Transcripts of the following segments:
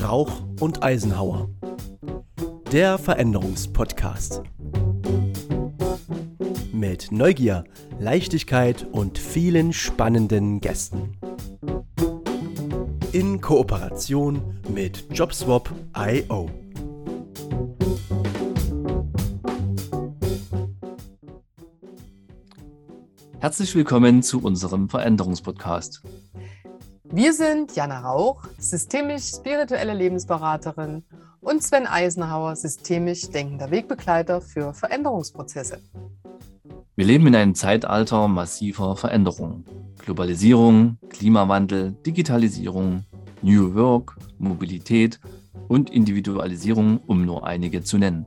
Rauch und Eisenhauer. Der Veränderungspodcast. Mit Neugier, Leichtigkeit und vielen spannenden Gästen. In Kooperation mit JobSwap.io. Herzlich willkommen zu unserem Veränderungspodcast. Wir sind Jana Rauch, systemisch-spirituelle Lebensberaterin und Sven Eisenhauer, systemisch denkender Wegbegleiter für Veränderungsprozesse. Wir leben in einem Zeitalter massiver Veränderungen. Globalisierung, Klimawandel, Digitalisierung, New Work, Mobilität und Individualisierung, um nur einige zu nennen.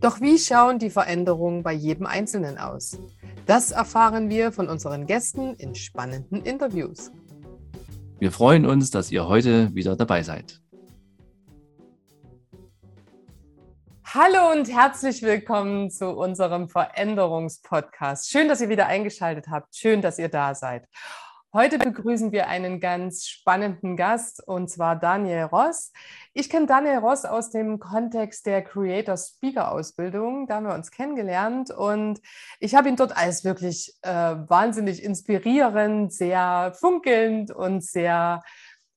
Doch wie schauen die Veränderungen bei jedem Einzelnen aus? Das erfahren wir von unseren Gästen in spannenden Interviews. Wir freuen uns, dass ihr heute wieder dabei seid. Hallo und herzlich willkommen zu unserem Veränderungspodcast. Schön, dass ihr wieder eingeschaltet habt. Schön, dass ihr da seid. Heute begrüßen wir einen ganz spannenden Gast und zwar Daniel Ross. Ich kenne Daniel Ross aus dem Kontext der Creator Speaker Ausbildung. Da haben wir uns kennengelernt und ich habe ihn dort als wirklich äh, wahnsinnig inspirierend, sehr funkelnd und sehr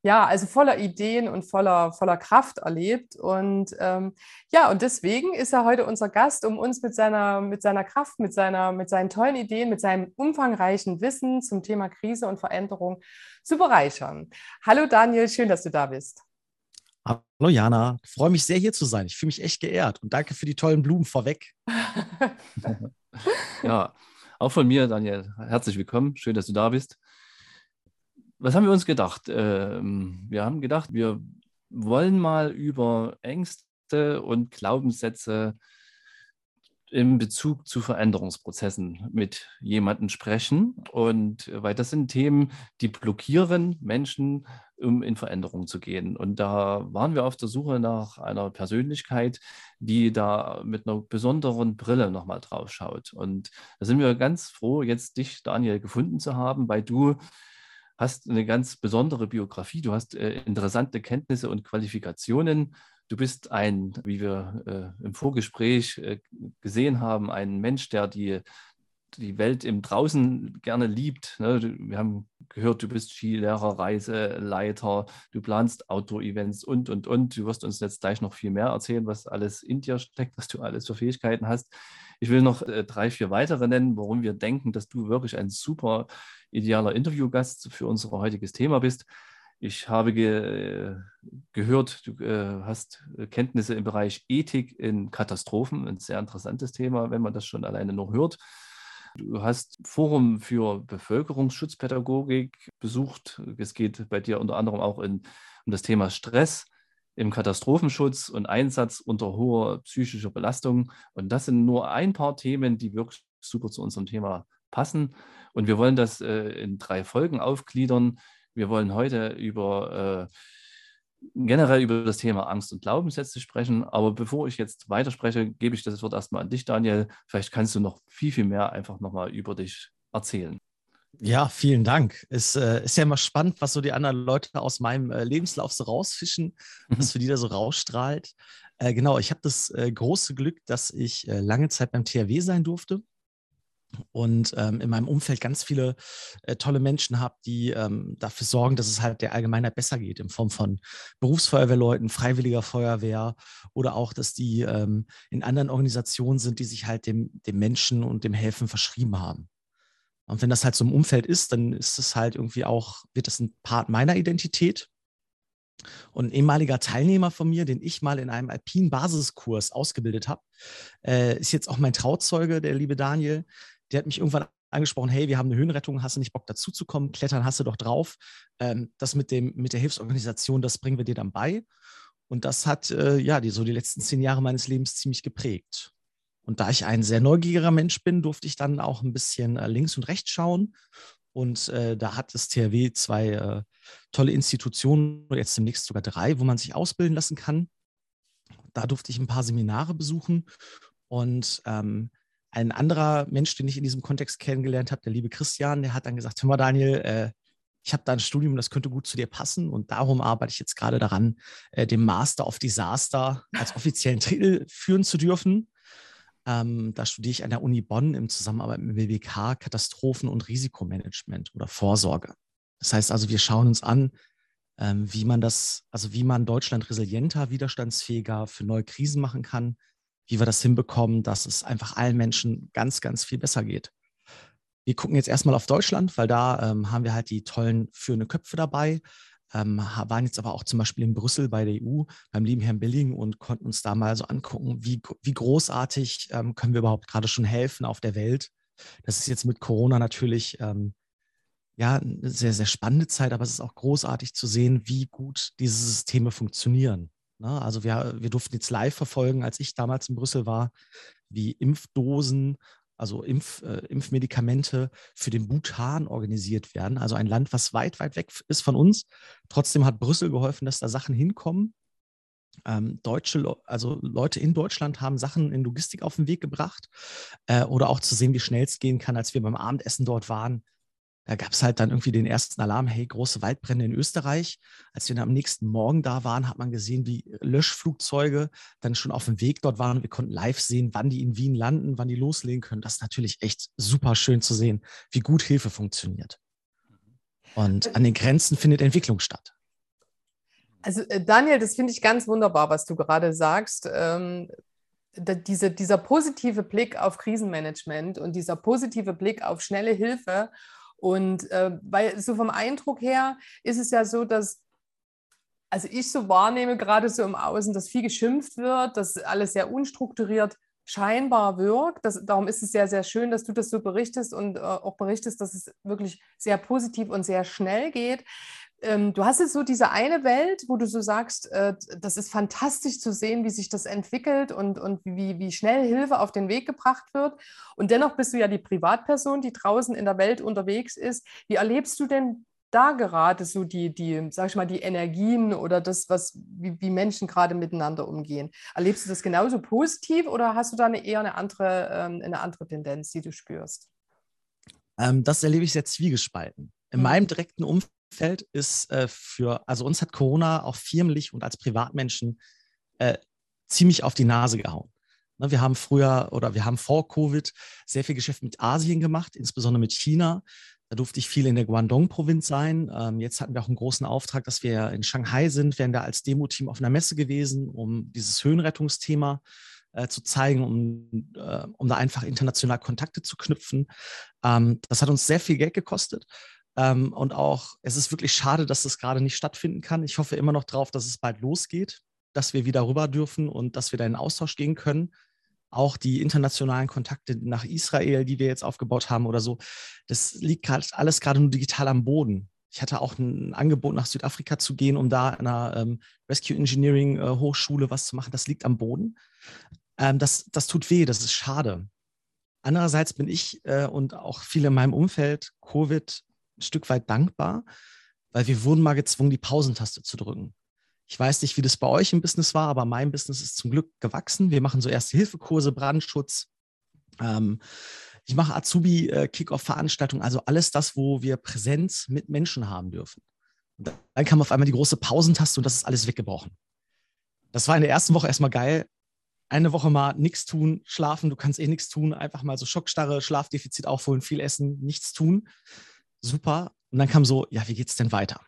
ja, also voller Ideen und voller, voller Kraft erlebt. Und ähm, ja, und deswegen ist er heute unser Gast, um uns mit seiner, mit seiner Kraft, mit, seiner, mit seinen tollen Ideen, mit seinem umfangreichen Wissen zum Thema Krise und Veränderung zu bereichern. Hallo Daniel, schön, dass du da bist. Hallo Jana, ich freue mich sehr hier zu sein. Ich fühle mich echt geehrt und danke für die tollen Blumen vorweg. ja, auch von mir, Daniel, herzlich willkommen. Schön, dass du da bist was haben wir uns gedacht? Ähm, wir haben gedacht, wir wollen mal über Ängste und Glaubenssätze in Bezug zu Veränderungsprozessen mit jemandem sprechen. Und äh, weil das sind Themen, die blockieren Menschen, um in Veränderung zu gehen. Und da waren wir auf der Suche nach einer Persönlichkeit, die da mit einer besonderen Brille nochmal drauf schaut. Und da sind wir ganz froh, jetzt dich, Daniel, gefunden zu haben, weil du hast eine ganz besondere Biografie, du hast äh, interessante Kenntnisse und Qualifikationen. Du bist ein, wie wir äh, im Vorgespräch äh, gesehen haben, ein Mensch, der die, die Welt im Draußen gerne liebt. Ne? Wir haben gehört, du bist Skilehrer, Reiseleiter, du planst Outdoor-Events und, und, und. Du wirst uns jetzt gleich noch viel mehr erzählen, was alles in dir steckt, was du alles für Fähigkeiten hast. Ich will noch äh, drei, vier weitere nennen, warum wir denken, dass du wirklich ein super idealer Interviewgast für unser heutiges Thema bist. Ich habe ge gehört, du äh, hast Kenntnisse im Bereich Ethik in Katastrophen, ein sehr interessantes Thema, wenn man das schon alleine noch hört. Du hast Forum für Bevölkerungsschutzpädagogik besucht. Es geht bei dir unter anderem auch in, um das Thema Stress im Katastrophenschutz und Einsatz unter hoher psychischer Belastung. Und das sind nur ein paar Themen, die wirklich super zu unserem Thema passen. Und wir wollen das äh, in drei Folgen aufgliedern. Wir wollen heute über äh, generell über das Thema Angst und Glaubenssätze sprechen. Aber bevor ich jetzt weiterspreche, gebe ich das Wort erstmal an dich, Daniel. Vielleicht kannst du noch viel, viel mehr einfach nochmal über dich erzählen. Ja, vielen Dank. Es äh, ist ja immer spannend, was so die anderen Leute aus meinem äh, Lebenslauf so rausfischen, was mhm. für die da so rausstrahlt. Äh, genau, ich habe das äh, große Glück, dass ich äh, lange Zeit beim THW sein durfte und ähm, in meinem Umfeld ganz viele äh, tolle Menschen habe, die ähm, dafür sorgen, dass es halt der Allgemeinheit besser geht, in Form von Berufsfeuerwehrleuten, Freiwilliger Feuerwehr oder auch, dass die ähm, in anderen Organisationen sind, die sich halt dem, dem Menschen und dem Helfen verschrieben haben. Und wenn das halt so im Umfeld ist, dann ist es halt irgendwie auch, wird das ein Part meiner Identität. Und ein ehemaliger Teilnehmer von mir, den ich mal in einem alpinen Basiskurs ausgebildet habe, äh, ist jetzt auch mein Trauzeuge, der liebe Daniel der hat mich irgendwann angesprochen, hey, wir haben eine Höhenrettung, hast du nicht Bock dazuzukommen? Klettern hast du doch drauf. Ähm, das mit, dem, mit der Hilfsorganisation, das bringen wir dir dann bei. Und das hat äh, ja die, so die letzten zehn Jahre meines Lebens ziemlich geprägt. Und da ich ein sehr neugieriger Mensch bin, durfte ich dann auch ein bisschen äh, links und rechts schauen. Und äh, da hat das THW zwei äh, tolle Institutionen, jetzt demnächst sogar drei, wo man sich ausbilden lassen kann. Da durfte ich ein paar Seminare besuchen. Und ähm, ein anderer Mensch, den ich in diesem Kontext kennengelernt habe, der liebe Christian, der hat dann gesagt, hör mal Daniel, äh, ich habe da ein Studium, das könnte gut zu dir passen und darum arbeite ich jetzt gerade daran, äh, den Master of Disaster als offiziellen Titel führen zu dürfen. Ähm, da studiere ich an der Uni Bonn im Zusammenarbeit mit WWK Katastrophen- und Risikomanagement oder Vorsorge. Das heißt also, wir schauen uns an, ähm, wie man das, also wie man Deutschland resilienter, widerstandsfähiger für neue Krisen machen kann, wie wir das hinbekommen, dass es einfach allen Menschen ganz, ganz viel besser geht. Wir gucken jetzt erstmal auf Deutschland, weil da ähm, haben wir halt die tollen führende Köpfe dabei. Ähm, waren jetzt aber auch zum Beispiel in Brüssel bei der EU beim lieben Herrn Billing und konnten uns da mal so angucken, wie, wie großartig ähm, können wir überhaupt gerade schon helfen auf der Welt. Das ist jetzt mit Corona natürlich ähm, ja eine sehr, sehr spannende Zeit, aber es ist auch großartig zu sehen, wie gut diese Systeme funktionieren. Ne? Also wir, wir durften jetzt live verfolgen, als ich damals in Brüssel war, wie Impfdosen also Impf, äh, Impfmedikamente für den Bhutan organisiert werden. Also ein Land, was weit, weit weg ist von uns. Trotzdem hat Brüssel geholfen, dass da Sachen hinkommen. Ähm, Deutsche, also Leute in Deutschland haben Sachen in Logistik auf den Weg gebracht äh, oder auch zu sehen, wie schnell es gehen kann, als wir beim Abendessen dort waren, da gab es halt dann irgendwie den ersten Alarm, hey, große Waldbrände in Österreich. Als wir dann am nächsten Morgen da waren, hat man gesehen, wie Löschflugzeuge dann schon auf dem Weg dort waren. Wir konnten live sehen, wann die in Wien landen, wann die loslegen können. Das ist natürlich echt super schön zu sehen, wie gut Hilfe funktioniert. Und an den Grenzen findet Entwicklung statt. Also äh, Daniel, das finde ich ganz wunderbar, was du gerade sagst. Ähm, diese, dieser positive Blick auf Krisenmanagement und dieser positive Blick auf schnelle Hilfe und äh, weil so vom Eindruck her ist es ja so, dass also ich so wahrnehme, gerade so im Außen, dass viel geschimpft wird, dass alles sehr unstrukturiert scheinbar wirkt. Das, darum ist es sehr, sehr schön, dass du das so berichtest und äh, auch berichtest, dass es wirklich sehr positiv und sehr schnell geht ähm, du hast jetzt so diese eine Welt, wo du so sagst, äh, das ist fantastisch zu sehen, wie sich das entwickelt und, und wie, wie schnell Hilfe auf den Weg gebracht wird. Und dennoch bist du ja die Privatperson, die draußen in der Welt unterwegs ist. Wie erlebst du denn da gerade so die, die, sag ich mal, die Energien oder das, was, wie, wie Menschen gerade miteinander umgehen? Erlebst du das genauso positiv oder hast du da eine, eher eine andere, ähm, eine andere Tendenz, die du spürst? Ähm, das erlebe ich sehr zwiegespalten. In mhm. meinem direkten Umfeld Feld ist äh, für, also uns hat Corona auch firmlich und als Privatmenschen äh, ziemlich auf die Nase gehauen. Ne, wir haben früher oder wir haben vor Covid sehr viel Geschäft mit Asien gemacht, insbesondere mit China. Da durfte ich viel in der Guangdong-Provinz sein. Ähm, jetzt hatten wir auch einen großen Auftrag, dass wir in Shanghai sind, wären da als Demo-Team auf einer Messe gewesen, um dieses Höhenrettungsthema äh, zu zeigen, um, äh, um da einfach international Kontakte zu knüpfen. Ähm, das hat uns sehr viel Geld gekostet. Ähm, und auch, es ist wirklich schade, dass das gerade nicht stattfinden kann. Ich hoffe immer noch darauf, dass es bald losgeht, dass wir wieder rüber dürfen und dass wir da in Austausch gehen können. Auch die internationalen Kontakte nach Israel, die wir jetzt aufgebaut haben oder so, das liegt gerade alles gerade nur digital am Boden. Ich hatte auch ein Angebot, nach Südafrika zu gehen, um da an einer ähm, Rescue Engineering äh, Hochschule was zu machen. Das liegt am Boden. Ähm, das, das tut weh, das ist schade. Andererseits bin ich äh, und auch viele in meinem Umfeld Covid ein Stück weit dankbar, weil wir wurden mal gezwungen, die Pausentaste zu drücken. Ich weiß nicht, wie das bei euch im Business war, aber mein Business ist zum Glück gewachsen. Wir machen so Erste-Hilfe-Kurse, Brandschutz. Ähm, ich mache Azubi-Kick-Off-Veranstaltungen, also alles das, wo wir Präsenz mit Menschen haben dürfen. Und dann kam auf einmal die große Pausentaste und das ist alles weggebrochen. Das war in der ersten Woche erstmal geil. Eine Woche mal nichts tun, schlafen, du kannst eh nichts tun, einfach mal so Schockstarre, Schlafdefizit aufholen, viel essen, nichts tun super. Und dann kam so, ja, wie geht es denn weiter?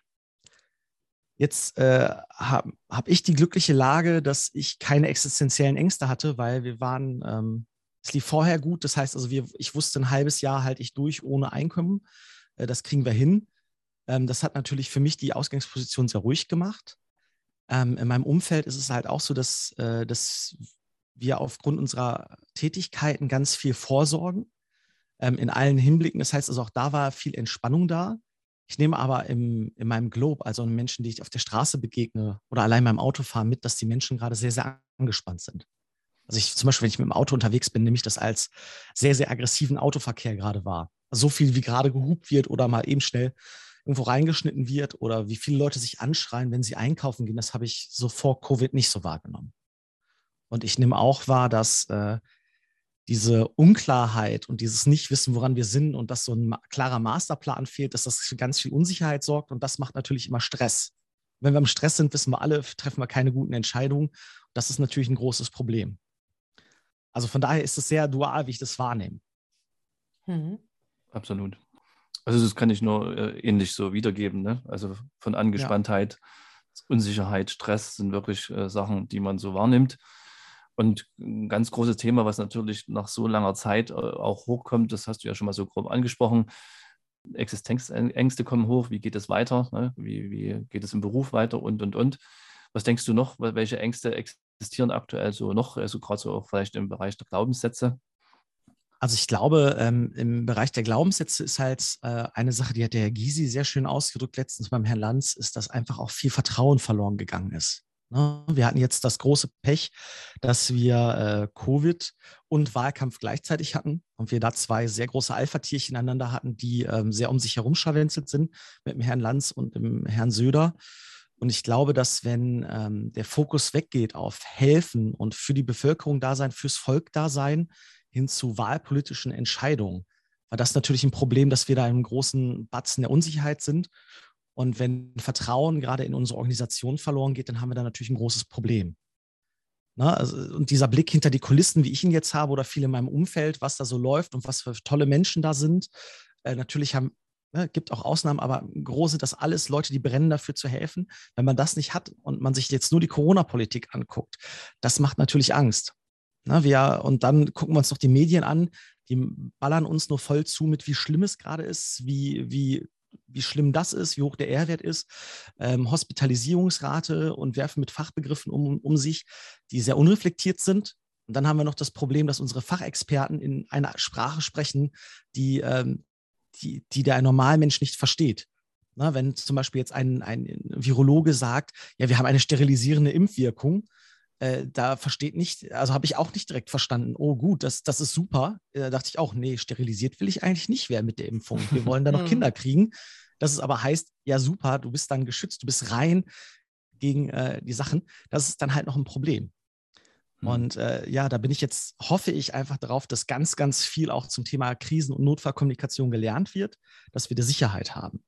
Jetzt äh, habe hab ich die glückliche Lage, dass ich keine existenziellen Ängste hatte, weil wir waren, ähm, es lief vorher gut. Das heißt also, wir, ich wusste, ein halbes Jahr halte ich durch ohne Einkommen. Äh, das kriegen wir hin. Ähm, das hat natürlich für mich die Ausgangsposition sehr ruhig gemacht. Ähm, in meinem Umfeld ist es halt auch so, dass, äh, dass wir aufgrund unserer Tätigkeiten ganz viel vorsorgen ähm, in allen Hinblicken. Das heißt also, auch da war viel Entspannung da. Ich nehme aber im, in meinem Globe, also in Menschen, die ich auf der Straße begegne oder allein beim Autofahren mit, dass die Menschen gerade sehr, sehr angespannt sind. Also ich zum Beispiel, wenn ich mit dem Auto unterwegs bin, nehme ich das als sehr, sehr aggressiven Autoverkehr gerade wahr. So viel wie gerade gehupt wird oder mal eben schnell irgendwo reingeschnitten wird oder wie viele Leute sich anschreien, wenn sie einkaufen gehen, das habe ich so vor Covid nicht so wahrgenommen. Und ich nehme auch wahr, dass äh, diese Unklarheit und dieses Nichtwissen, woran wir sind und dass so ein klarer Masterplan fehlt, dass das für ganz viel Unsicherheit sorgt und das macht natürlich immer Stress. Wenn wir im Stress sind, wissen wir alle, treffen wir keine guten Entscheidungen. Das ist natürlich ein großes Problem. Also von daher ist es sehr dual, wie ich das wahrnehme. Mhm. Absolut. Also das kann ich nur äh, ähnlich so wiedergeben. Ne? Also von Angespanntheit, ja. Unsicherheit, Stress sind wirklich äh, Sachen, die man so wahrnimmt. Und ein ganz großes Thema, was natürlich nach so langer Zeit äh, auch hochkommt, das hast du ja schon mal so grob angesprochen. Existenzängste kommen hoch, wie geht es weiter, ne? wie, wie geht es im Beruf weiter und, und, und. Was denkst du noch, welche Ängste existieren aktuell so noch, also gerade so auch vielleicht im Bereich der Glaubenssätze? Also ich glaube, ähm, im Bereich der Glaubenssätze ist halt äh, eine Sache, die hat der Herr Gysi sehr schön ausgedrückt letztens beim Herrn Lanz, ist, dass einfach auch viel Vertrauen verloren gegangen ist. Ne? Wir hatten jetzt das große Pech, dass wir äh, Covid und Wahlkampf gleichzeitig hatten und wir da zwei sehr große Alpha-Tierchen aneinander hatten, die ähm, sehr um sich herum scharwenzelt sind mit dem Herrn Lanz und dem Herrn Söder. Und ich glaube, dass wenn ähm, der Fokus weggeht auf helfen und für die Bevölkerung da sein, fürs Volk da sein, hin zu wahlpolitischen Entscheidungen, war das natürlich ein Problem, dass wir da im großen Batzen der Unsicherheit sind. Und wenn Vertrauen gerade in unsere Organisation verloren geht, dann haben wir da natürlich ein großes Problem. Na, also, und dieser Blick hinter die Kulissen, wie ich ihn jetzt habe, oder viele in meinem Umfeld, was da so läuft und was für tolle Menschen da sind, äh, natürlich haben, ne, gibt auch Ausnahmen, aber große, das alles Leute, die brennen dafür zu helfen. Wenn man das nicht hat und man sich jetzt nur die Corona-Politik anguckt, das macht natürlich Angst. Na, wir, und dann gucken wir uns noch die Medien an, die ballern uns nur voll zu mit, wie schlimm es gerade ist, wie, wie, wie schlimm das ist, wie hoch der R-Wert ist, ähm, Hospitalisierungsrate und werfen mit Fachbegriffen um, um sich, die sehr unreflektiert sind. Und dann haben wir noch das Problem, dass unsere Fachexperten in einer Sprache sprechen, die, ähm, die, die der Normalmensch nicht versteht. Na, wenn zum Beispiel jetzt ein, ein Virologe sagt, ja, wir haben eine sterilisierende Impfwirkung, äh, da versteht nicht, also habe ich auch nicht direkt verstanden, oh gut, das, das ist super. Da dachte ich auch, nee, sterilisiert will ich eigentlich nicht werden mit der Impfung. Wir wollen da noch Kinder kriegen. Dass es aber heißt, ja super, du bist dann geschützt, du bist rein gegen äh, die Sachen. Das ist dann halt noch ein Problem. Mhm. Und äh, ja, da bin ich jetzt, hoffe ich einfach darauf, dass ganz, ganz viel auch zum Thema Krisen- und Notfallkommunikation gelernt wird, dass wir die Sicherheit haben.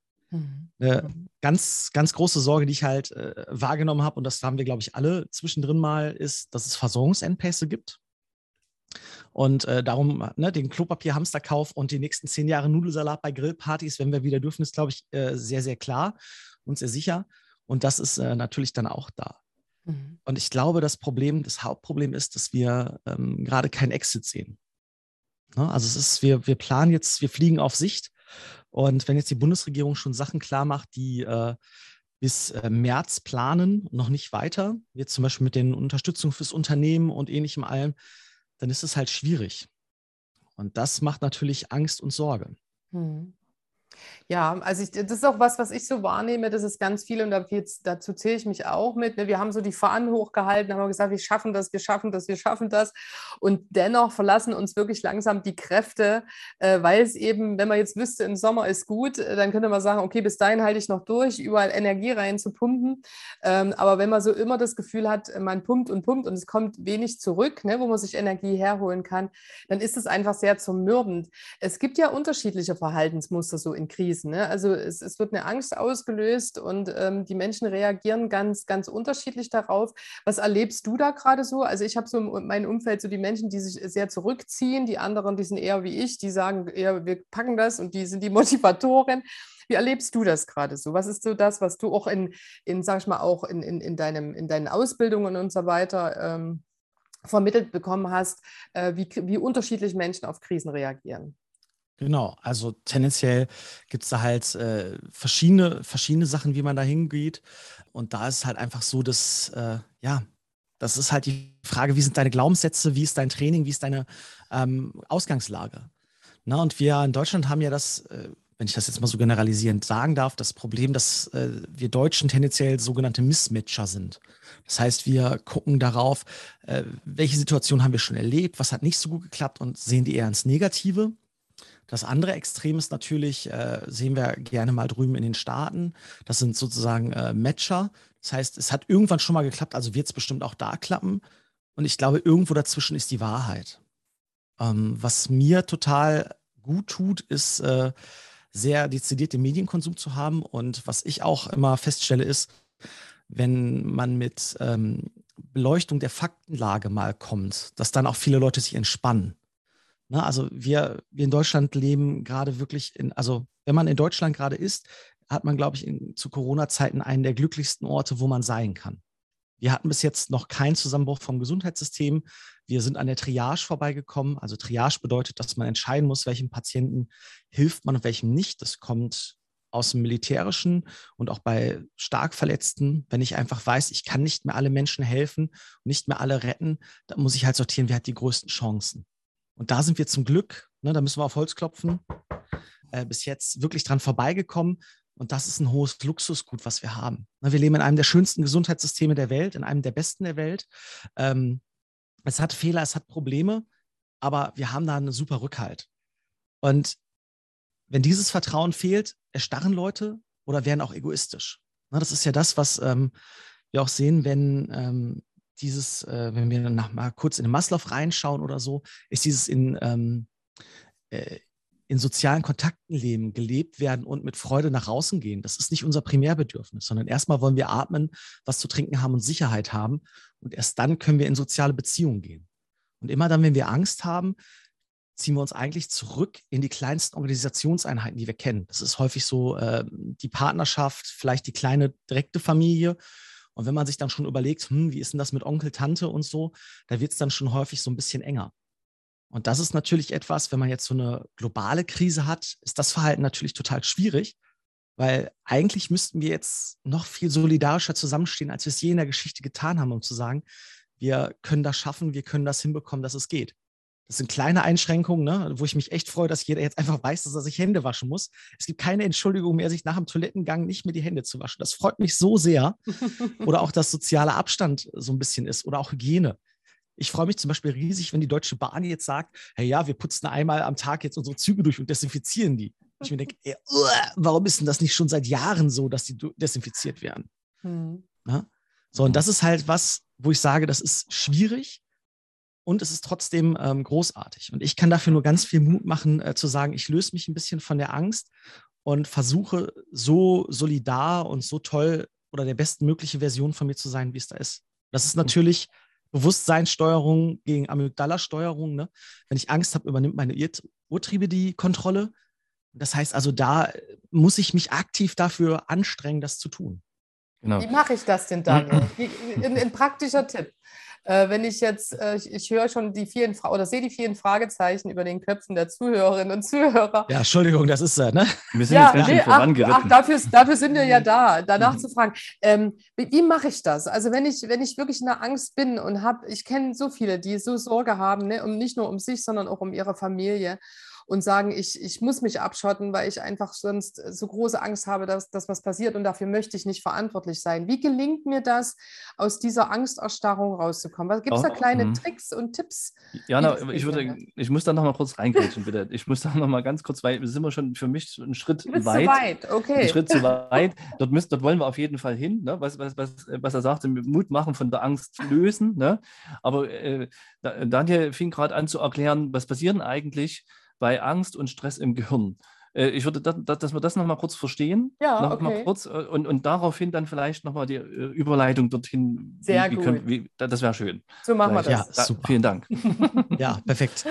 Eine mhm. ganz, ganz große Sorge, die ich halt äh, wahrgenommen habe, und das haben wir, glaube ich, alle zwischendrin mal, ist, dass es Versorgungsengpässe gibt. Und äh, darum, ne, den Klopapier-Hamsterkauf und die nächsten zehn Jahre Nudelsalat bei Grillpartys, wenn wir wieder dürfen, ist, glaube ich, äh, sehr, sehr klar und sehr sicher. Und das ist äh, natürlich dann auch da. Mhm. Und ich glaube, das Problem, das Hauptproblem ist, dass wir ähm, gerade keinen Exit sehen. Ne? Also es ist, wir, wir planen jetzt, wir fliegen auf Sicht und wenn jetzt die Bundesregierung schon Sachen klar macht, die äh, bis äh, März planen, noch nicht weiter, jetzt zum Beispiel mit den Unterstützung fürs Unternehmen und ähnlichem allem, dann ist es halt schwierig. Und das macht natürlich Angst und Sorge. Hm. Ja, also ich, das ist auch was, was ich so wahrnehme, das ist ganz viel und dazu zähle ich mich auch mit. Ne? Wir haben so die Fahnen hochgehalten, haben gesagt, wir schaffen das, wir schaffen das, wir schaffen das. Und dennoch verlassen uns wirklich langsam die Kräfte, äh, weil es eben, wenn man jetzt wüsste, im Sommer ist gut, äh, dann könnte man sagen, okay, bis dahin halte ich noch durch, überall Energie rein zu pumpen. Ähm, aber wenn man so immer das Gefühl hat, man pumpt und pumpt und es kommt wenig zurück, ne, wo man sich Energie herholen kann, dann ist es einfach sehr zermürbend. Es gibt ja unterschiedliche Verhaltensmuster so in in Krisen. Ne? Also es, es, wird eine Angst ausgelöst und ähm, die Menschen reagieren ganz, ganz unterschiedlich darauf. Was erlebst du da gerade so? Also ich habe so mein Umfeld so die Menschen, die sich sehr zurückziehen, die anderen, die sind eher wie ich, die sagen eher, wir packen das und die sind die Motivatoren. Wie erlebst du das gerade so? Was ist so das, was du auch in, in sag ich mal, auch in, in, in, deinem, in deinen Ausbildungen und so weiter ähm, vermittelt bekommen hast, äh, wie, wie unterschiedlich Menschen auf Krisen reagieren? Genau, also tendenziell gibt es da halt äh, verschiedene, verschiedene Sachen, wie man da hingeht. Und da ist halt einfach so, dass, äh, ja, das ist halt die Frage, wie sind deine Glaubenssätze, wie ist dein Training, wie ist deine ähm, Ausgangslage? Na, und wir in Deutschland haben ja das, äh, wenn ich das jetzt mal so generalisierend sagen darf, das Problem, dass äh, wir Deutschen tendenziell sogenannte Mismatcher sind. Das heißt, wir gucken darauf, äh, welche Situation haben wir schon erlebt, was hat nicht so gut geklappt und sehen die eher ins Negative das andere Extrem ist natürlich, äh, sehen wir gerne mal drüben in den Staaten, das sind sozusagen äh, Matcher. Das heißt, es hat irgendwann schon mal geklappt, also wird es bestimmt auch da klappen. Und ich glaube, irgendwo dazwischen ist die Wahrheit. Ähm, was mir total gut tut, ist äh, sehr dezidierte Medienkonsum zu haben. Und was ich auch immer feststelle, ist, wenn man mit ähm, Beleuchtung der Faktenlage mal kommt, dass dann auch viele Leute sich entspannen. Ne, also wir, wir in Deutschland leben gerade wirklich in, also wenn man in Deutschland gerade ist, hat man, glaube ich, in, zu Corona-Zeiten einen der glücklichsten Orte, wo man sein kann. Wir hatten bis jetzt noch keinen Zusammenbruch vom Gesundheitssystem. Wir sind an der Triage vorbeigekommen. Also Triage bedeutet, dass man entscheiden muss, welchem Patienten hilft man und welchem nicht. Das kommt aus dem Militärischen und auch bei stark Verletzten, wenn ich einfach weiß, ich kann nicht mehr alle Menschen helfen, nicht mehr alle retten, dann muss ich halt sortieren, wer hat die größten Chancen. Und da sind wir zum Glück, ne, da müssen wir auf Holz klopfen, äh, bis jetzt wirklich dran vorbeigekommen. Und das ist ein hohes Luxusgut, was wir haben. Ne, wir leben in einem der schönsten Gesundheitssysteme der Welt, in einem der besten der Welt. Ähm, es hat Fehler, es hat Probleme, aber wir haben da einen super Rückhalt. Und wenn dieses Vertrauen fehlt, erstarren Leute oder werden auch egoistisch. Na, das ist ja das, was ähm, wir auch sehen, wenn ähm, dieses, äh, wenn wir nach, mal kurz in den Maslow reinschauen oder so, ist dieses in, ähm, äh, in sozialen Kontakten leben, gelebt werden und mit Freude nach außen gehen. Das ist nicht unser Primärbedürfnis, sondern erstmal wollen wir atmen, was zu trinken haben und Sicherheit haben. Und erst dann können wir in soziale Beziehungen gehen. Und immer dann, wenn wir Angst haben, ziehen wir uns eigentlich zurück in die kleinsten Organisationseinheiten, die wir kennen. Das ist häufig so äh, die Partnerschaft, vielleicht die kleine direkte Familie. Und wenn man sich dann schon überlegt, hm, wie ist denn das mit Onkel, Tante und so, da wird es dann schon häufig so ein bisschen enger. Und das ist natürlich etwas, wenn man jetzt so eine globale Krise hat, ist das Verhalten natürlich total schwierig, weil eigentlich müssten wir jetzt noch viel solidarischer zusammenstehen, als wir es je in der Geschichte getan haben, um zu sagen, wir können das schaffen, wir können das hinbekommen, dass es geht. Das sind kleine Einschränkungen, ne, wo ich mich echt freue, dass jeder jetzt einfach weiß, dass er sich Hände waschen muss. Es gibt keine Entschuldigung mehr, sich nach dem Toilettengang nicht mehr die Hände zu waschen. Das freut mich so sehr. Oder auch, dass sozialer Abstand so ein bisschen ist oder auch Hygiene. Ich freue mich zum Beispiel riesig, wenn die Deutsche Bahn jetzt sagt, hey ja, wir putzen einmal am Tag jetzt unsere Züge durch und desinfizieren die. Ich mir denke, ey, warum ist denn das nicht schon seit Jahren so, dass die desinfiziert werden? Hm. So, und das ist halt was, wo ich sage, das ist schwierig, und es ist trotzdem ähm, großartig. Und ich kann dafür nur ganz viel Mut machen, äh, zu sagen, ich löse mich ein bisschen von der Angst und versuche so solidar und so toll oder der bestmögliche Version von mir zu sein, wie es da ist. Das ist natürlich Bewusstseinssteuerung gegen Amygdala-Steuerung. Ne? Wenn ich Angst habe, übernimmt meine Urtriebe die Kontrolle. Das heißt also, da muss ich mich aktiv dafür anstrengen, das zu tun. Genau. Wie mache ich das denn, Daniel? ein, ein praktischer Tipp. Äh, wenn ich jetzt, äh, ich, ich höre schon die vielen Fra oder sehe die vielen Fragezeichen über den Köpfen der Zuhörerinnen und Zuhörer. Ja, Entschuldigung, das ist äh, ne? Wir sind ja, jetzt ganz nee, vorangeritten. Ach, dafür, dafür sind wir ja da, danach mhm. zu fragen. Ähm, wie, wie mache ich das? Also wenn ich, wenn ich wirklich in der Angst bin und habe, ich kenne so viele, die so Sorge haben, ne, und nicht nur um sich, sondern auch um ihre Familie und sagen, ich, ich muss mich abschotten, weil ich einfach sonst so große Angst habe, dass, dass was passiert und dafür möchte ich nicht verantwortlich sein. Wie gelingt mir das, aus dieser Angsterstarrung rauszukommen? Gibt es da kleine mhm. Tricks und Tipps? Jana, ich, würde, ich muss da noch mal kurz reingrätschen, bitte. Ich muss da noch mal ganz kurz, weil wir sind wir schon für mich einen Schritt weit. Zu weit, okay. Einen Schritt zu weit. Dort, müssen, dort wollen wir auf jeden Fall hin, ne? was, was, was, was er sagte, Mut machen, von der Angst lösen. Ne? Aber äh, Daniel fing gerade an zu erklären, was passiert denn eigentlich, bei Angst und Stress im Gehirn. Äh, ich würde, das, dass wir das nochmal kurz verstehen. Ja, noch okay. Mal kurz, äh, und, und daraufhin dann vielleicht nochmal die äh, Überleitung dorthin. Sehr wie, wie gut. Können, wie, das wäre schön. So machen wir das. Ja, super. Vielen Dank. ja, perfekt.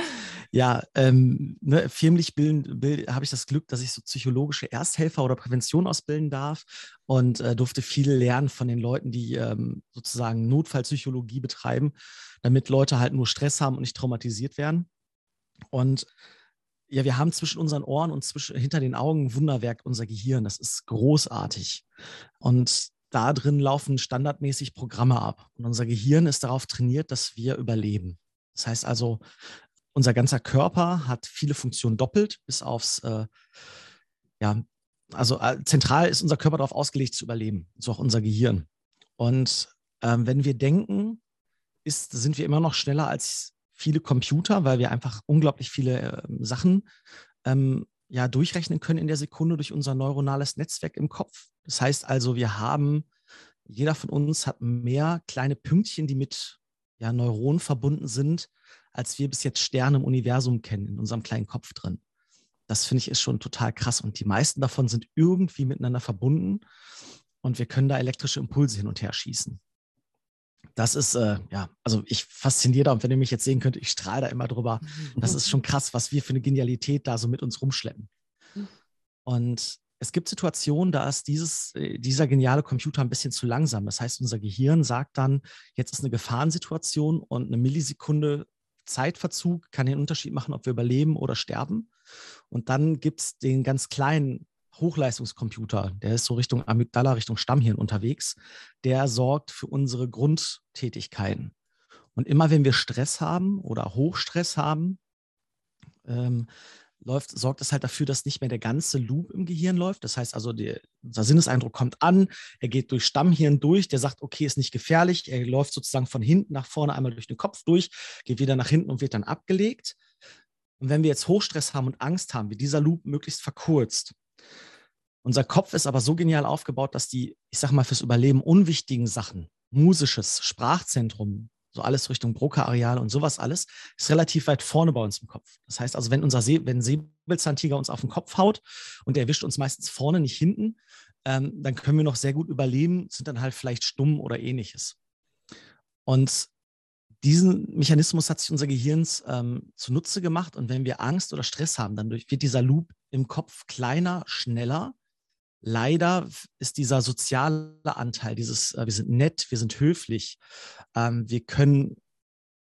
Ja, ähm, ne, firmlich habe ich das Glück, dass ich so psychologische Ersthelfer oder Prävention ausbilden darf und äh, durfte viel lernen von den Leuten, die ähm, sozusagen Notfallpsychologie betreiben, damit Leute halt nur Stress haben und nicht traumatisiert werden. Und ja, wir haben zwischen unseren Ohren und zwischen, hinter den Augen Wunderwerk, unser Gehirn. Das ist großartig. Und da drin laufen standardmäßig Programme ab. Und unser Gehirn ist darauf trainiert, dass wir überleben. Das heißt also, unser ganzer Körper hat viele Funktionen doppelt, bis aufs, äh, ja, also äh, zentral ist unser Körper darauf ausgelegt zu überleben. So auch unser Gehirn. Und ähm, wenn wir denken, ist, sind wir immer noch schneller als viele Computer, weil wir einfach unglaublich viele äh, Sachen ähm, ja, durchrechnen können in der Sekunde durch unser neuronales Netzwerk im Kopf. Das heißt also, wir haben, jeder von uns hat mehr kleine Pünktchen, die mit ja, Neuronen verbunden sind, als wir bis jetzt Sterne im Universum kennen, in unserem kleinen Kopf drin. Das finde ich ist schon total krass. Und die meisten davon sind irgendwie miteinander verbunden und wir können da elektrische Impulse hin und her schießen. Das ist, äh, ja, also ich fasziniere da und wenn ihr mich jetzt sehen könnt, ich strahle da immer drüber. Das ist schon krass, was wir für eine Genialität da so mit uns rumschleppen. Und es gibt Situationen, da ist dieses, äh, dieser geniale Computer ein bisschen zu langsam. Das heißt, unser Gehirn sagt dann, jetzt ist eine Gefahrensituation und eine Millisekunde Zeitverzug kann den Unterschied machen, ob wir überleben oder sterben. Und dann gibt es den ganz kleinen Hochleistungscomputer, der ist so Richtung Amygdala, Richtung Stammhirn unterwegs, der sorgt für unsere Grundtätigkeiten. Und immer wenn wir Stress haben oder Hochstress haben, ähm, läuft, sorgt es halt dafür, dass nicht mehr der ganze Loop im Gehirn läuft. Das heißt also, der, unser Sinneseindruck kommt an, er geht durch Stammhirn durch, der sagt, okay, ist nicht gefährlich, er läuft sozusagen von hinten nach vorne einmal durch den Kopf durch, geht wieder nach hinten und wird dann abgelegt. Und wenn wir jetzt Hochstress haben und Angst haben, wird dieser Loop möglichst verkürzt. Unser Kopf ist aber so genial aufgebaut, dass die, ich sag mal, fürs Überleben unwichtigen Sachen, musisches, Sprachzentrum, so alles Richtung Broca-Areal und sowas alles, ist relativ weit vorne bei uns im Kopf. Das heißt also, wenn unser See, wenn Säbelzahntiger uns auf den Kopf haut und der erwischt uns meistens vorne, nicht hinten, ähm, dann können wir noch sehr gut überleben, sind dann halt vielleicht stumm oder ähnliches. Und diesen Mechanismus hat sich unser Gehirn ähm, zunutze gemacht. Und wenn wir Angst oder Stress haben, dann wird dieser Loop im Kopf kleiner, schneller leider ist dieser soziale Anteil, dieses, äh, wir sind nett, wir sind höflich, ähm, wir können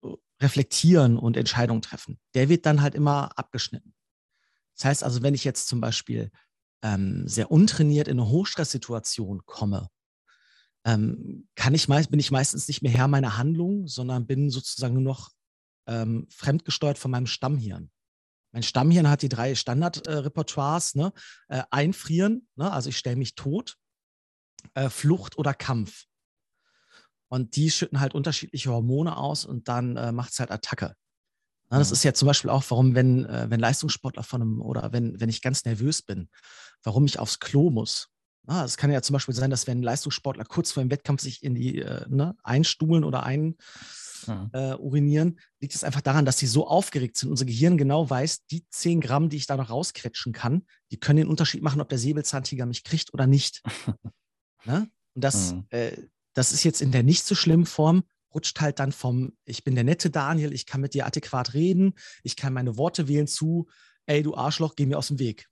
äh, reflektieren und Entscheidungen treffen, der wird dann halt immer abgeschnitten. Das heißt also, wenn ich jetzt zum Beispiel ähm, sehr untrainiert in eine Hochstresssituation komme, ähm, kann ich meist, bin ich meistens nicht mehr Herr meiner Handlung, sondern bin sozusagen nur noch ähm, fremdgesteuert von meinem Stammhirn. Mein Stammhirn hat die drei Standardrepertoires, ne? äh, einfrieren, ne? also ich stelle mich tot, äh, Flucht oder Kampf. Und die schütten halt unterschiedliche Hormone aus und dann äh, macht es halt Attacke. Na, das ist ja zum Beispiel auch, warum, wenn, äh, wenn Leistungssportler von einem oder wenn, wenn ich ganz nervös bin, warum ich aufs Klo muss. Es kann ja zum Beispiel sein, dass wenn Leistungssportler kurz vor dem Wettkampf sich in die äh, ne, einstuhlen oder ein, mhm. äh, urinieren, liegt es einfach daran, dass sie so aufgeregt sind. Unser Gehirn genau weiß, die 10 Gramm, die ich da noch rausquetschen kann, die können den Unterschied machen, ob der Säbelzahntiger mich kriegt oder nicht. ne? Und das, mhm. äh, das ist jetzt in der nicht so schlimmen Form, rutscht halt dann vom, ich bin der nette Daniel, ich kann mit dir adäquat reden, ich kann meine Worte wählen zu, ey, du Arschloch, geh mir aus dem Weg.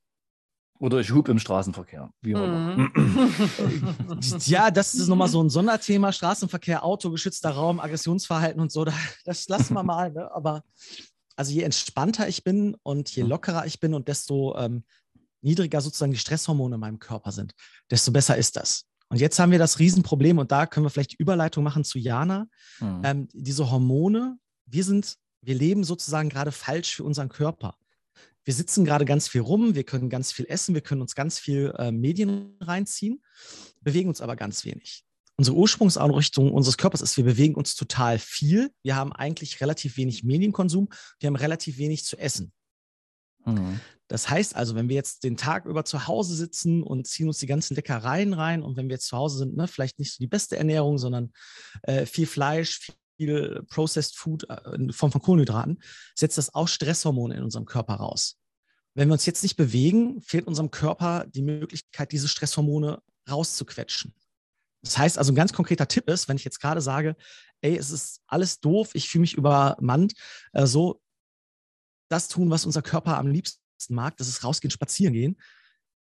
Oder ich hub im Straßenverkehr. Wie auch immer. Mhm. ja, das ist nochmal so ein Sonderthema: Straßenverkehr, Auto, geschützter Raum, Aggressionsverhalten und so. Das lassen wir mal. Ne? Aber also je entspannter ich bin und je lockerer ich bin und desto ähm, niedriger sozusagen die Stresshormone in meinem Körper sind, desto besser ist das. Und jetzt haben wir das Riesenproblem, und da können wir vielleicht die Überleitung machen zu Jana. Mhm. Ähm, diese Hormone, wir sind, wir leben sozusagen gerade falsch für unseren Körper wir sitzen gerade ganz viel rum, wir können ganz viel essen, wir können uns ganz viel äh, Medien reinziehen, bewegen uns aber ganz wenig. Unsere Ursprungsanrichtung unseres Körpers ist, wir bewegen uns total viel. Wir haben eigentlich relativ wenig Medienkonsum, wir haben relativ wenig zu essen. Mhm. Das heißt also, wenn wir jetzt den Tag über zu Hause sitzen und ziehen uns die ganzen Leckereien rein und wenn wir jetzt zu Hause sind, ne, vielleicht nicht so die beste Ernährung, sondern äh, viel Fleisch, viel Processed Food äh, in Form von Kohlenhydraten, setzt das auch Stresshormone in unserem Körper raus. Wenn wir uns jetzt nicht bewegen, fehlt unserem Körper die Möglichkeit, diese Stresshormone rauszuquetschen. Das heißt also, ein ganz konkreter Tipp ist, wenn ich jetzt gerade sage, ey, es ist alles doof, ich fühle mich übermannt, äh, so das tun, was unser Körper am liebsten mag, das ist rausgehen, spazieren gehen.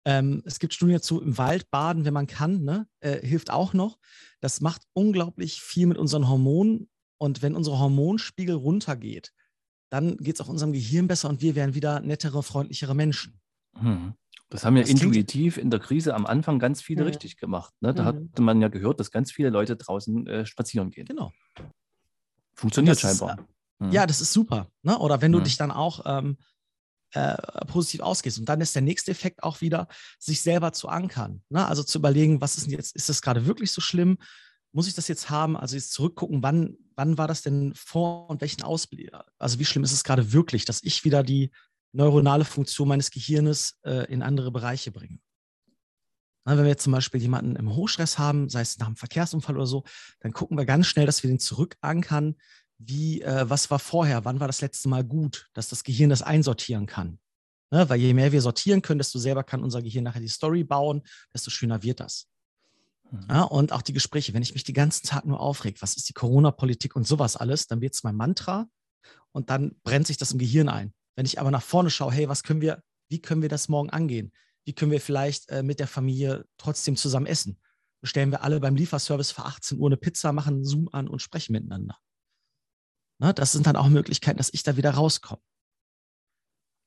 Ähm, es gibt Studien dazu, im Wald baden, wenn man kann, ne, äh, hilft auch noch. Das macht unglaublich viel mit unseren Hormonen und wenn unser Hormonspiegel runtergeht, dann geht es auch unserem Gehirn besser und wir werden wieder nettere, freundlichere Menschen. Hm. Das haben ja das intuitiv in der Krise am Anfang ganz viele mhm. richtig gemacht. Ne? Da mhm. hatte man ja gehört, dass ganz viele Leute draußen äh, spazieren gehen. Genau. Funktioniert scheinbar. Ist, mhm. Ja, das ist super. Ne? Oder wenn du dich dann auch ähm, äh, positiv ausgehst. Und dann ist der nächste Effekt auch wieder, sich selber zu ankern. Ne? Also zu überlegen, was ist denn jetzt, ist das gerade wirklich so schlimm? Muss ich das jetzt haben? Also jetzt zurückgucken, wann, wann war das denn vor und welchen Ausblick? Also wie schlimm ist es gerade wirklich, dass ich wieder die neuronale Funktion meines Gehirnes äh, in andere Bereiche bringe? Na, wenn wir jetzt zum Beispiel jemanden im Hochstress haben, sei es nach einem Verkehrsunfall oder so, dann gucken wir ganz schnell, dass wir den zurückankern wie, äh, was war vorher, wann war das letzte Mal gut, dass das Gehirn das einsortieren kann. Ne? Weil je mehr wir sortieren können, desto selber kann unser Gehirn nachher die Story bauen, desto schöner wird das. Mhm. Ja, und auch die Gespräche, wenn ich mich den ganzen Tag nur aufreg, was ist die Corona-Politik und sowas alles, dann wird es mein Mantra und dann brennt sich das im Gehirn ein. Wenn ich aber nach vorne schaue, hey, was können wir, wie können wir das morgen angehen? Wie können wir vielleicht äh, mit der Familie trotzdem zusammen essen? Bestellen wir alle beim Lieferservice für 18 Uhr eine Pizza, machen Zoom an und sprechen miteinander. Ne, das sind dann auch Möglichkeiten, dass ich da wieder rauskomme.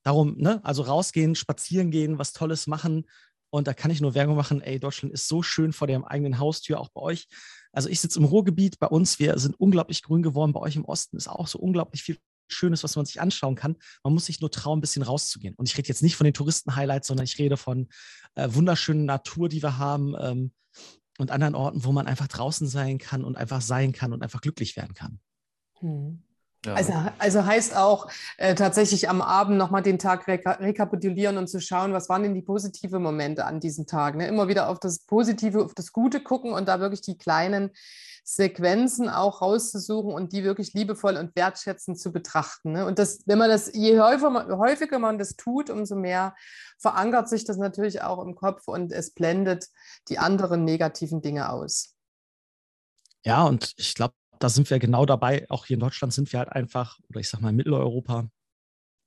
Darum, ne, also rausgehen, spazieren gehen, was Tolles machen. Und da kann ich nur Werbung machen, ey, Deutschland ist so schön vor der eigenen Haustür, auch bei euch. Also ich sitze im Ruhrgebiet, bei uns, wir sind unglaublich grün geworden, bei euch im Osten ist auch so unglaublich viel Schönes, was man sich anschauen kann. Man muss sich nur trauen, ein bisschen rauszugehen. Und ich rede jetzt nicht von den Touristen-Highlights, sondern ich rede von äh, wunderschönen Natur, die wir haben ähm, und anderen Orten, wo man einfach draußen sein kann und einfach sein kann und einfach glücklich werden kann. Hm. Ja. Also, also heißt auch äh, tatsächlich am Abend nochmal den Tag reka rekapitulieren und zu schauen, was waren denn die positiven Momente an diesem Tag. Ne? Immer wieder auf das Positive, auf das Gute gucken und da wirklich die kleinen Sequenzen auch rauszusuchen und die wirklich liebevoll und wertschätzend zu betrachten. Ne? Und das, wenn man das, je häufiger, häufiger man das tut, umso mehr verankert sich das natürlich auch im Kopf und es blendet die anderen negativen Dinge aus. Ja, und ich glaube, da sind wir genau dabei. Auch hier in Deutschland sind wir halt einfach, oder ich sag mal Mitteleuropa,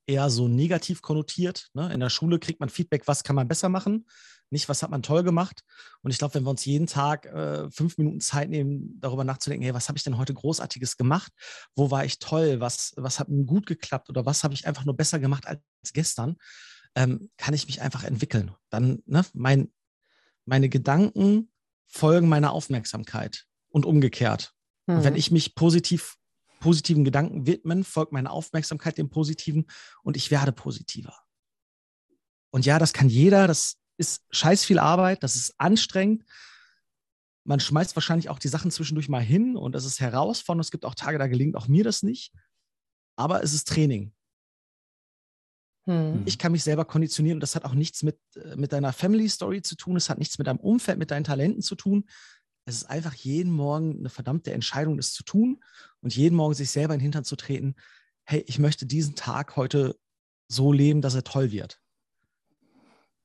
eher so negativ konnotiert. Ne? In der Schule kriegt man Feedback, was kann man besser machen, nicht was hat man toll gemacht. Und ich glaube, wenn wir uns jeden Tag äh, fünf Minuten Zeit nehmen, darüber nachzudenken, hey, was habe ich denn heute Großartiges gemacht? Wo war ich toll? Was, was hat mir gut geklappt? Oder was habe ich einfach nur besser gemacht als gestern? Ähm, kann ich mich einfach entwickeln. Dann, ne, mein, meine Gedanken folgen meiner Aufmerksamkeit und umgekehrt. Mhm. Und wenn hm. ich mich positiv, positiven Gedanken widmen, folgt meine Aufmerksamkeit dem Positiven und ich werde positiver. Und ja, das kann jeder, das ist scheiß viel Arbeit, das ist anstrengend. Man schmeißt wahrscheinlich auch die Sachen zwischendurch mal hin und das ist herausfordernd. Es gibt auch Tage, da gelingt auch mir das nicht. Aber es ist Training. Hm. Ich kann mich selber konditionieren und das hat auch nichts mit, äh, mit deiner Family Story zu tun. Es hat nichts mit deinem Umfeld, mit deinen Talenten zu tun. Es ist einfach jeden Morgen eine verdammte Entscheidung, das zu tun und jeden Morgen sich selber in den Hintern zu treten. Hey, ich möchte diesen Tag heute so leben, dass er toll wird.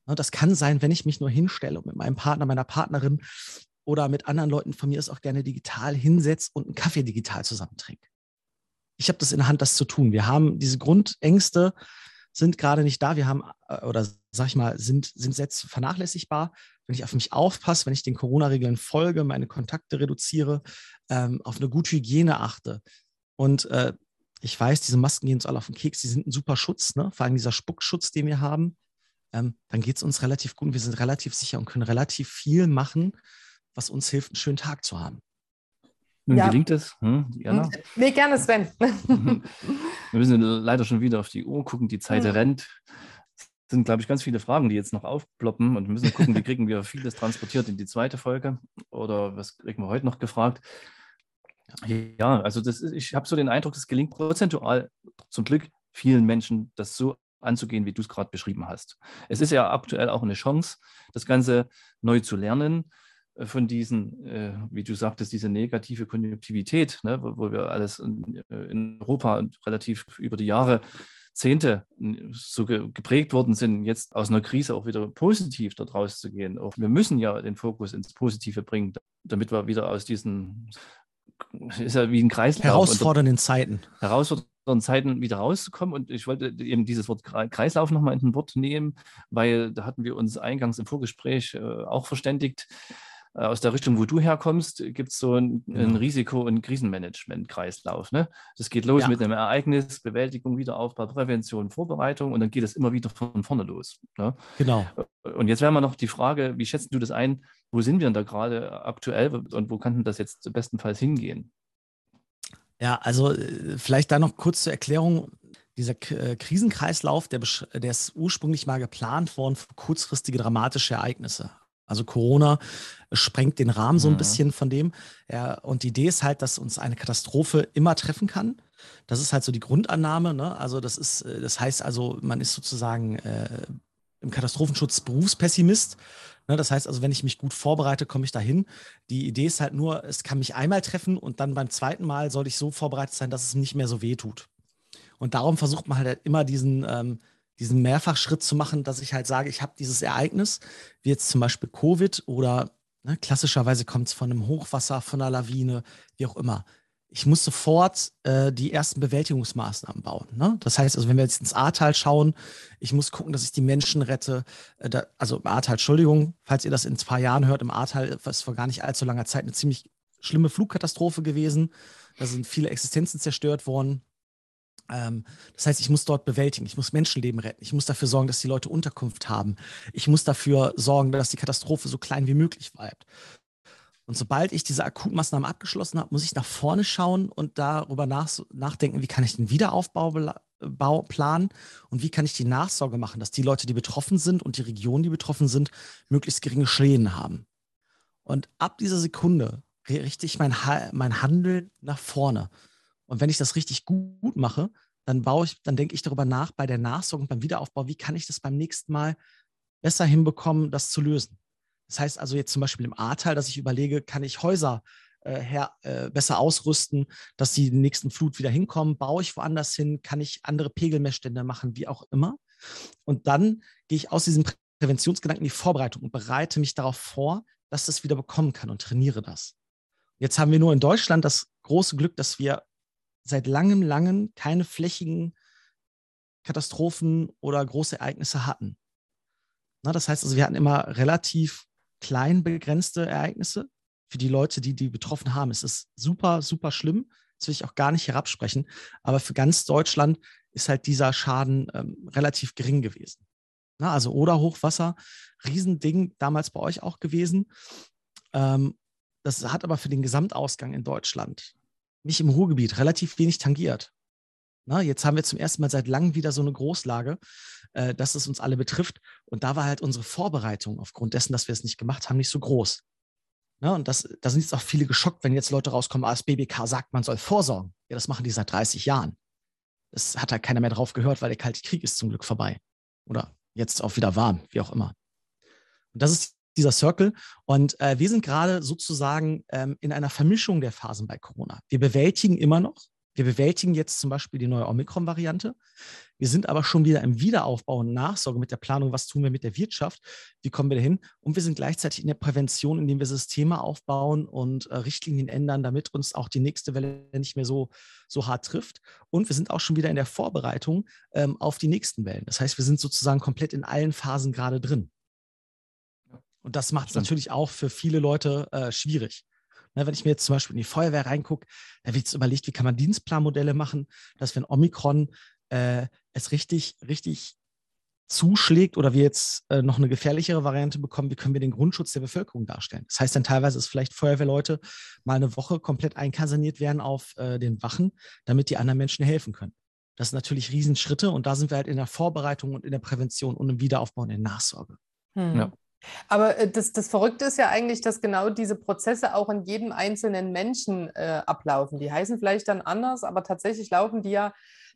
Ne, das kann sein, wenn ich mich nur hinstelle und mit meinem Partner, meiner Partnerin oder mit anderen Leuten von mir ist auch gerne digital hinsetze und einen Kaffee digital zusammen trinke. Ich habe das in der Hand, das zu tun. Wir haben diese Grundängste, sind gerade nicht da. Wir haben, äh, oder sag ich mal, sind, sind jetzt vernachlässigbar. Wenn ich auf mich aufpasse, wenn ich den Corona-Regeln folge, meine Kontakte reduziere, ähm, auf eine gute Hygiene achte. Und äh, ich weiß, diese Masken gehen uns alle auf den Keks, die sind ein super Schutz, ne? vor allem dieser Spuckschutz, den wir haben. Ähm, dann geht es uns relativ gut und wir sind relativ sicher und können relativ viel machen, was uns hilft, einen schönen Tag zu haben. Nun ja. gelingt es. Hm, Diana? Nee, gerne, Sven. Wir müssen leider schon wieder auf die Uhr gucken, die Zeit mhm. rennt. Sind, glaube ich, ganz viele Fragen, die jetzt noch aufploppen und müssen gucken, wie kriegen wir vieles transportiert in die zweite Folge oder was kriegen wir heute noch gefragt. Ja, also das ist, ich habe so den Eindruck, es gelingt prozentual zum Glück vielen Menschen, das so anzugehen, wie du es gerade beschrieben hast. Es ist ja aktuell auch eine Chance, das Ganze neu zu lernen äh, von diesen, äh, wie du sagtest, diese negative Konjunktivität, ne, wo, wo, wir alles in, äh, in, Europa relativ über die Jahre, Zehnte so ge geprägt worden sind, jetzt aus einer Krise auch wieder positiv dort rauszugehen. Auch wir müssen ja den Fokus ins Positive bringen, damit wir wieder aus diesen, ist ja wie ein Kreislauf. Herausfordernden Zeiten. Herausfordernden Zeiten wieder rauszukommen. Und ich wollte eben dieses Wort Kreislauf nochmal in den Wort nehmen, weil da hatten wir uns eingangs im Vorgespräch äh, auch verständigt aus der Richtung, wo du herkommst, gibt es so einen ein Risiko- und Krisenmanagement-Kreislauf. Ne? Das geht los ja. mit einem Ereignis, Bewältigung, Wiederaufbau, Prävention, Vorbereitung und dann geht es immer wieder von vorne los. Ne? Genau. Äh, und jetzt wäre mal noch die Frage, wie schätzt du das ein? Wo sind wir denn da gerade aktuell und wo kann das jetzt bestenfalls hingehen? Ja, also äh, vielleicht da noch kurz zur Erklärung. Dieser Krisenkreislauf, der, der ist ursprünglich mal geplant worden für kurzfristige dramatische Ereignisse. Also Corona sprengt den Rahmen so ein mhm. bisschen von dem. Ja, und die Idee ist halt, dass uns eine Katastrophe immer treffen kann. Das ist halt so die Grundannahme. Ne? Also das ist, äh, das heißt also, man ist sozusagen äh, im Katastrophenschutz Berufspessimist. Ne, das heißt also, wenn ich mich gut vorbereite, komme ich dahin. Die Idee ist halt nur, es kann mich einmal treffen und dann beim zweiten Mal soll ich so vorbereitet sein, dass es nicht mehr so weh tut. Und darum versucht man halt immer diesen, ähm, diesen Mehrfachschritt zu machen, dass ich halt sage, ich habe dieses Ereignis, wie jetzt zum Beispiel Covid oder ne, klassischerweise kommt es von einem Hochwasser, von einer Lawine, wie auch immer ich muss sofort äh, die ersten Bewältigungsmaßnahmen bauen. Ne? Das heißt, also wenn wir jetzt ins Ahrtal schauen, ich muss gucken, dass ich die Menschen rette. Äh, da, also im Ahrtal, Entschuldigung, falls ihr das in zwei Jahren hört, im Ahrtal ist vor gar nicht allzu langer Zeit eine ziemlich schlimme Flugkatastrophe gewesen. Da sind viele Existenzen zerstört worden. Ähm, das heißt, ich muss dort bewältigen, ich muss Menschenleben retten, ich muss dafür sorgen, dass die Leute Unterkunft haben, ich muss dafür sorgen, dass die Katastrophe so klein wie möglich bleibt. Und sobald ich diese Akutmaßnahmen abgeschlossen habe, muss ich nach vorne schauen und darüber nach, nachdenken, wie kann ich den Wiederaufbau planen und wie kann ich die Nachsorge machen, dass die Leute, die betroffen sind und die Regionen, die betroffen sind, möglichst geringe Schäden haben. Und ab dieser Sekunde richte ich mein, mein Handeln nach vorne. Und wenn ich das richtig gut mache, dann baue ich, dann denke ich darüber nach bei der Nachsorge und beim Wiederaufbau, wie kann ich das beim nächsten Mal besser hinbekommen, das zu lösen. Das heißt also jetzt zum Beispiel im Ahrtal, dass ich überlege, kann ich Häuser äh, her, äh, besser ausrüsten, dass die nächsten Flut wieder hinkommen? Baue ich woanders hin? Kann ich andere Pegelmessstände machen, wie auch immer? Und dann gehe ich aus diesem Präventionsgedanken in die Vorbereitung und bereite mich darauf vor, dass das wieder bekommen kann und trainiere das. Jetzt haben wir nur in Deutschland das große Glück, dass wir seit langem, langem keine flächigen Katastrophen oder große Ereignisse hatten. Na, das heißt also, wir hatten immer relativ klein begrenzte Ereignisse. Für die Leute, die die betroffen haben, ist es super, super schlimm. Das will ich auch gar nicht herabsprechen. Aber für ganz Deutschland ist halt dieser Schaden ähm, relativ gering gewesen. Na, also oder Hochwasser, Riesending damals bei euch auch gewesen. Ähm, das hat aber für den Gesamtausgang in Deutschland mich im Ruhrgebiet relativ wenig tangiert. Na, jetzt haben wir zum ersten Mal seit langem wieder so eine Großlage, äh, dass es uns alle betrifft. Und da war halt unsere Vorbereitung aufgrund dessen, dass wir es nicht gemacht haben, nicht so groß. Na, und das, da sind jetzt auch viele geschockt, wenn jetzt Leute rauskommen, als BBK sagt, man soll vorsorgen. Ja, das machen die seit 30 Jahren. Das hat halt keiner mehr drauf gehört, weil der Kalte Krieg ist zum Glück vorbei. Oder jetzt auch wieder warm, wie auch immer. Und das ist dieser Circle. Und äh, wir sind gerade sozusagen ähm, in einer Vermischung der Phasen bei Corona. Wir bewältigen immer noch wir bewältigen jetzt zum Beispiel die neue Omikron-Variante. Wir sind aber schon wieder im Wiederaufbau und Nachsorge mit der Planung, was tun wir mit der Wirtschaft, wie kommen wir dahin. Und wir sind gleichzeitig in der Prävention, indem wir Systeme aufbauen und äh, Richtlinien ändern, damit uns auch die nächste Welle nicht mehr so, so hart trifft. Und wir sind auch schon wieder in der Vorbereitung ähm, auf die nächsten Wellen. Das heißt, wir sind sozusagen komplett in allen Phasen gerade drin. Und das macht es natürlich auch für viele Leute äh, schwierig. Ne, wenn ich mir jetzt zum Beispiel in die Feuerwehr reingucke, da wird jetzt überlegt, wie kann man Dienstplanmodelle machen, dass wenn Omikron äh, es richtig, richtig zuschlägt oder wir jetzt äh, noch eine gefährlichere Variante bekommen, wie können wir den Grundschutz der Bevölkerung darstellen? Das heißt dann teilweise, dass vielleicht Feuerwehrleute mal eine Woche komplett einkaserniert werden auf äh, den Wachen, damit die anderen Menschen helfen können. Das sind natürlich Riesenschritte und da sind wir halt in der Vorbereitung und in der Prävention und im Wiederaufbau und in der Nachsorge. Hm. Ja. Aber äh, das, das Verrückte ist ja eigentlich, dass genau diese Prozesse auch in jedem einzelnen Menschen äh, ablaufen. Die heißen vielleicht dann anders, aber tatsächlich laufen die ja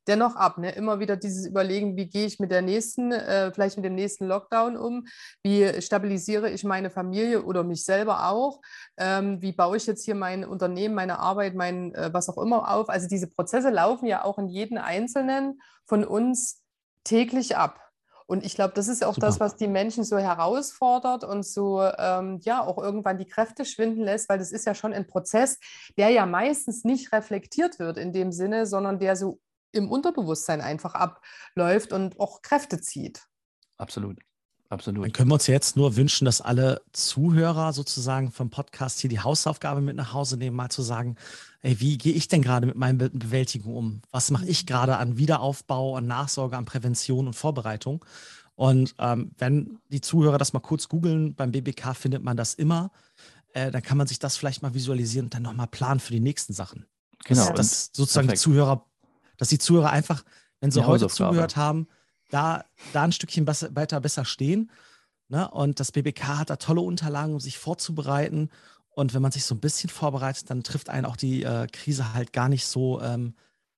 dennoch ab. Ne? Immer wieder dieses Überlegen, wie gehe ich mit der nächsten, äh, vielleicht mit dem nächsten Lockdown um? Wie stabilisiere ich meine Familie oder mich selber auch? Ähm, wie baue ich jetzt hier mein Unternehmen, meine Arbeit, mein äh, was auch immer auf? Also diese Prozesse laufen ja auch in jedem Einzelnen von uns täglich ab. Und ich glaube, das ist auch Super. das, was die Menschen so herausfordert und so ähm, ja auch irgendwann die Kräfte schwinden lässt, weil das ist ja schon ein Prozess, der ja meistens nicht reflektiert wird in dem Sinne, sondern der so im Unterbewusstsein einfach abläuft und auch Kräfte zieht. Absolut. Absolut. Dann können wir uns jetzt nur wünschen, dass alle Zuhörer sozusagen vom Podcast hier die Hausaufgabe mit nach Hause nehmen, mal zu sagen, ey, wie gehe ich denn gerade mit meinen Be Bewältigung um? Was mache ich gerade an Wiederaufbau, an Nachsorge, an Prävention und Vorbereitung? Und ähm, wenn die Zuhörer das mal kurz googeln, beim BBK findet man das immer, äh, dann kann man sich das vielleicht mal visualisieren und dann nochmal planen für die nächsten Sachen. Genau. Dass, dass sozusagen perfekt. die Zuhörer, dass die Zuhörer einfach, wenn sie heute zugehört haben, da, da ein Stückchen besser, weiter besser stehen. Ne? Und das BBK hat da tolle Unterlagen, um sich vorzubereiten. Und wenn man sich so ein bisschen vorbereitet, dann trifft einen auch die äh, Krise halt gar nicht so, ähm,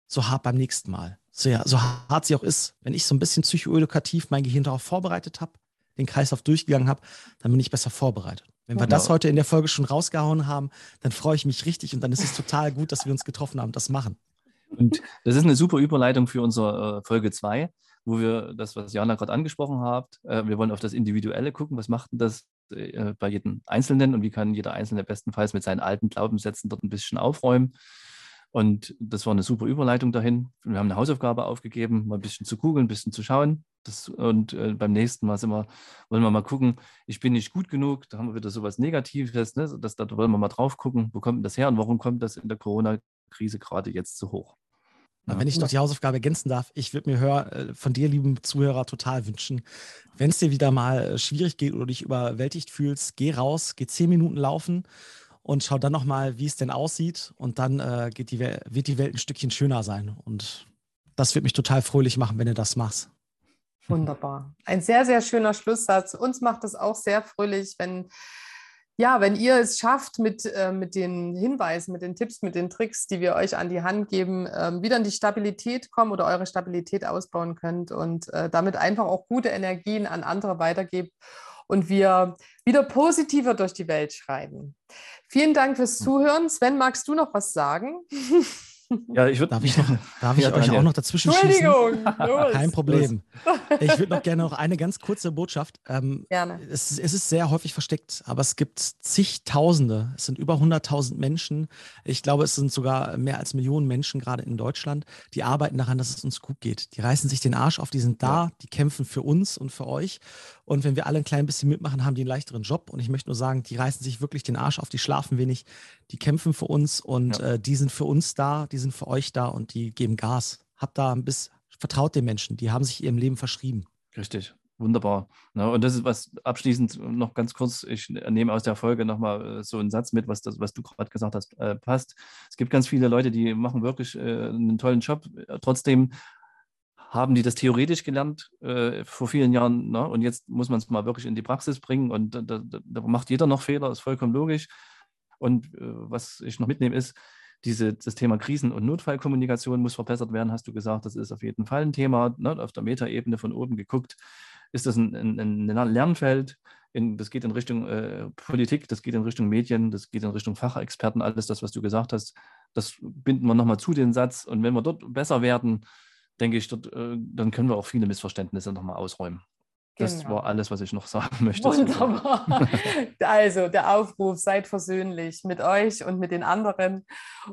so hart beim nächsten Mal. So, ja, so hart sie auch ist, wenn ich so ein bisschen psychoedukativ mein Gehirn darauf vorbereitet habe, den Kreislauf durchgegangen habe, dann bin ich besser vorbereitet. Wenn wir Genau. das heute in der Folge schon rausgehauen haben, dann freue ich mich richtig und dann ist es total gut, dass wir uns getroffen haben, und das machen. Und das ist eine super Überleitung für unsere äh, Folge 2, wo wir das, was Jana gerade angesprochen hat, äh, wir wollen auf das Individuelle gucken, was macht denn das äh, bei jedem Einzelnen und wie kann jeder Einzelne bestenfalls mit seinen alten Glaubenssätzen dort ein bisschen aufräumen. Und das war eine super Überleitung dahin. Wir haben eine Hausaufgabe aufgegeben, mal ein bisschen zu googeln, ein bisschen zu schauen. Das, und äh, beim nächsten Mal sind wir, wollen wir mal gucken, ich bin nicht gut genug, da haben wir wieder sowas Negatives, ne? das, da wollen wir mal drauf gucken, wo kommt das her und warum kommt das in der Corona-Krise gerade jetzt so hoch? Ja. Wenn ich noch die Hausaufgabe ergänzen darf, ich würde mir hör, äh, von dir, lieben Zuhörer, total wünschen, wenn es dir wieder mal äh, schwierig geht oder dich überwältigt fühlst, geh raus, geh zehn Minuten laufen und schau dann nochmal, wie es denn aussieht. Und dann äh, die, wird die Welt ein Stückchen schöner sein. Und das wird mich total fröhlich machen, wenn du das machst. Wunderbar. Ein sehr, sehr schöner Schlusssatz. Uns macht es auch sehr fröhlich, wenn, ja, wenn ihr es schafft, mit, äh, mit den Hinweisen, mit den Tipps, mit den Tricks, die wir euch an die Hand geben, ähm, wieder in die Stabilität kommen oder eure Stabilität ausbauen könnt und äh, damit einfach auch gute Energien an andere weitergebt und wir wieder positiver durch die Welt schreiten. Vielen Dank fürs Zuhören. Sven, magst du noch was sagen? Ja, ich würde. Darf ich, noch, darf ich Ja, euch auch noch dazwischen schießen? Entschuldigung. los. Kein Problem. Ich würde noch gerne noch eine ganz kurze Botschaft. Ähm, Gerne. es, ist- es ist sehr häufig versteckt, aber es gibt zigtausende, es sind über 100.000 Menschen, ich glaube, es sind sogar mehr als Millionen Menschen gerade in Deutschland, die arbeiten daran, dass es uns gut geht. Die reißen sich den Arsch auf, die sind da, die kämpfen für uns und für euch. Und wenn wir alle ein klein bisschen mitmachen, haben die einen leichteren Job. Und ich möchte nur sagen, die reißen sich wirklich den Arsch auf, die schlafen wenig, die kämpfen für uns und Ja. äh, die sind für uns da, die sind für euch da und die geben Gas. Habt da ein bisschen, vertraut den Menschen, die haben sich ihrem Leben verschrieben. Richtig, wunderbar. Und das ist was abschließend noch ganz kurz, ich nehme aus der Folge nochmal äh, so einen Satz mit, was, das, was du gerade gesagt hast, äh, passt. Es gibt ganz viele Leute, die machen wirklich äh, einen tollen Job. Trotzdem haben die das theoretisch gelernt äh, vor vielen Jahren ne? und jetzt muss man es mal wirklich in die Praxis bringen und da, da, da macht jeder noch Fehler, ist vollkommen logisch. Und was ich noch mitnehme ist, diese, das Thema Krisen- und Notfallkommunikation muss verbessert werden, hast du gesagt. Das ist auf jeden Fall ein Thema. Ne? Auf der Metaebene von oben geguckt, ist das ein, ein, ein Lernfeld. In, das geht in Richtung äh, Politik, das geht in Richtung Medien, das geht in Richtung Fachexperten, alles das, was du gesagt hast. Das binden wir nochmal zu den Satz. Und wenn wir dort besser werden, denke ich, dort, äh, dann können wir auch viele Missverständnisse nochmal ausräumen. Das Genau. war alles, was ich noch sagen möchte. Wunderbar. Also der Aufruf, seid versöhnlich mit euch und mit den anderen.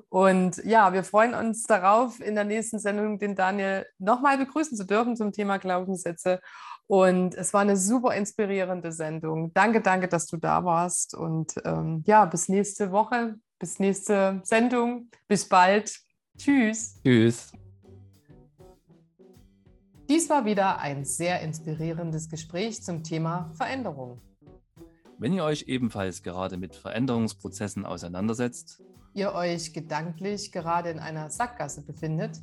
Und ja, wir freuen uns darauf, in der nächsten Sendung den Daniel nochmal begrüßen zu dürfen zum Thema Glaubenssätze. Und es war eine super inspirierende Sendung. Danke, danke, dass du da warst. Und ähm, ja, bis nächste Woche, bis nächste Sendung. Bis bald. Tschüss. Tschüss. Dies war wieder ein sehr inspirierendes Gespräch zum Thema Veränderung. Wenn ihr euch ebenfalls gerade mit Veränderungsprozessen auseinandersetzt Ihr euch gedanklich gerade in einer Sackgasse befindet,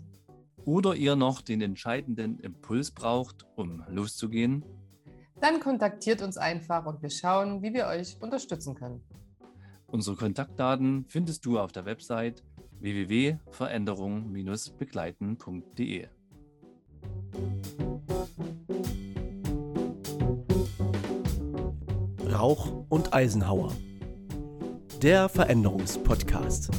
oder ihr noch den entscheidenden Impuls braucht, um loszugehen, dann kontaktiert uns einfach und wir schauen, wie wir euch unterstützen können. unsere Kontaktdaten findest du auf der Website www.veränderung-begleiten.de. Rauch und Eisenhauer. Der Veränderungspodcast.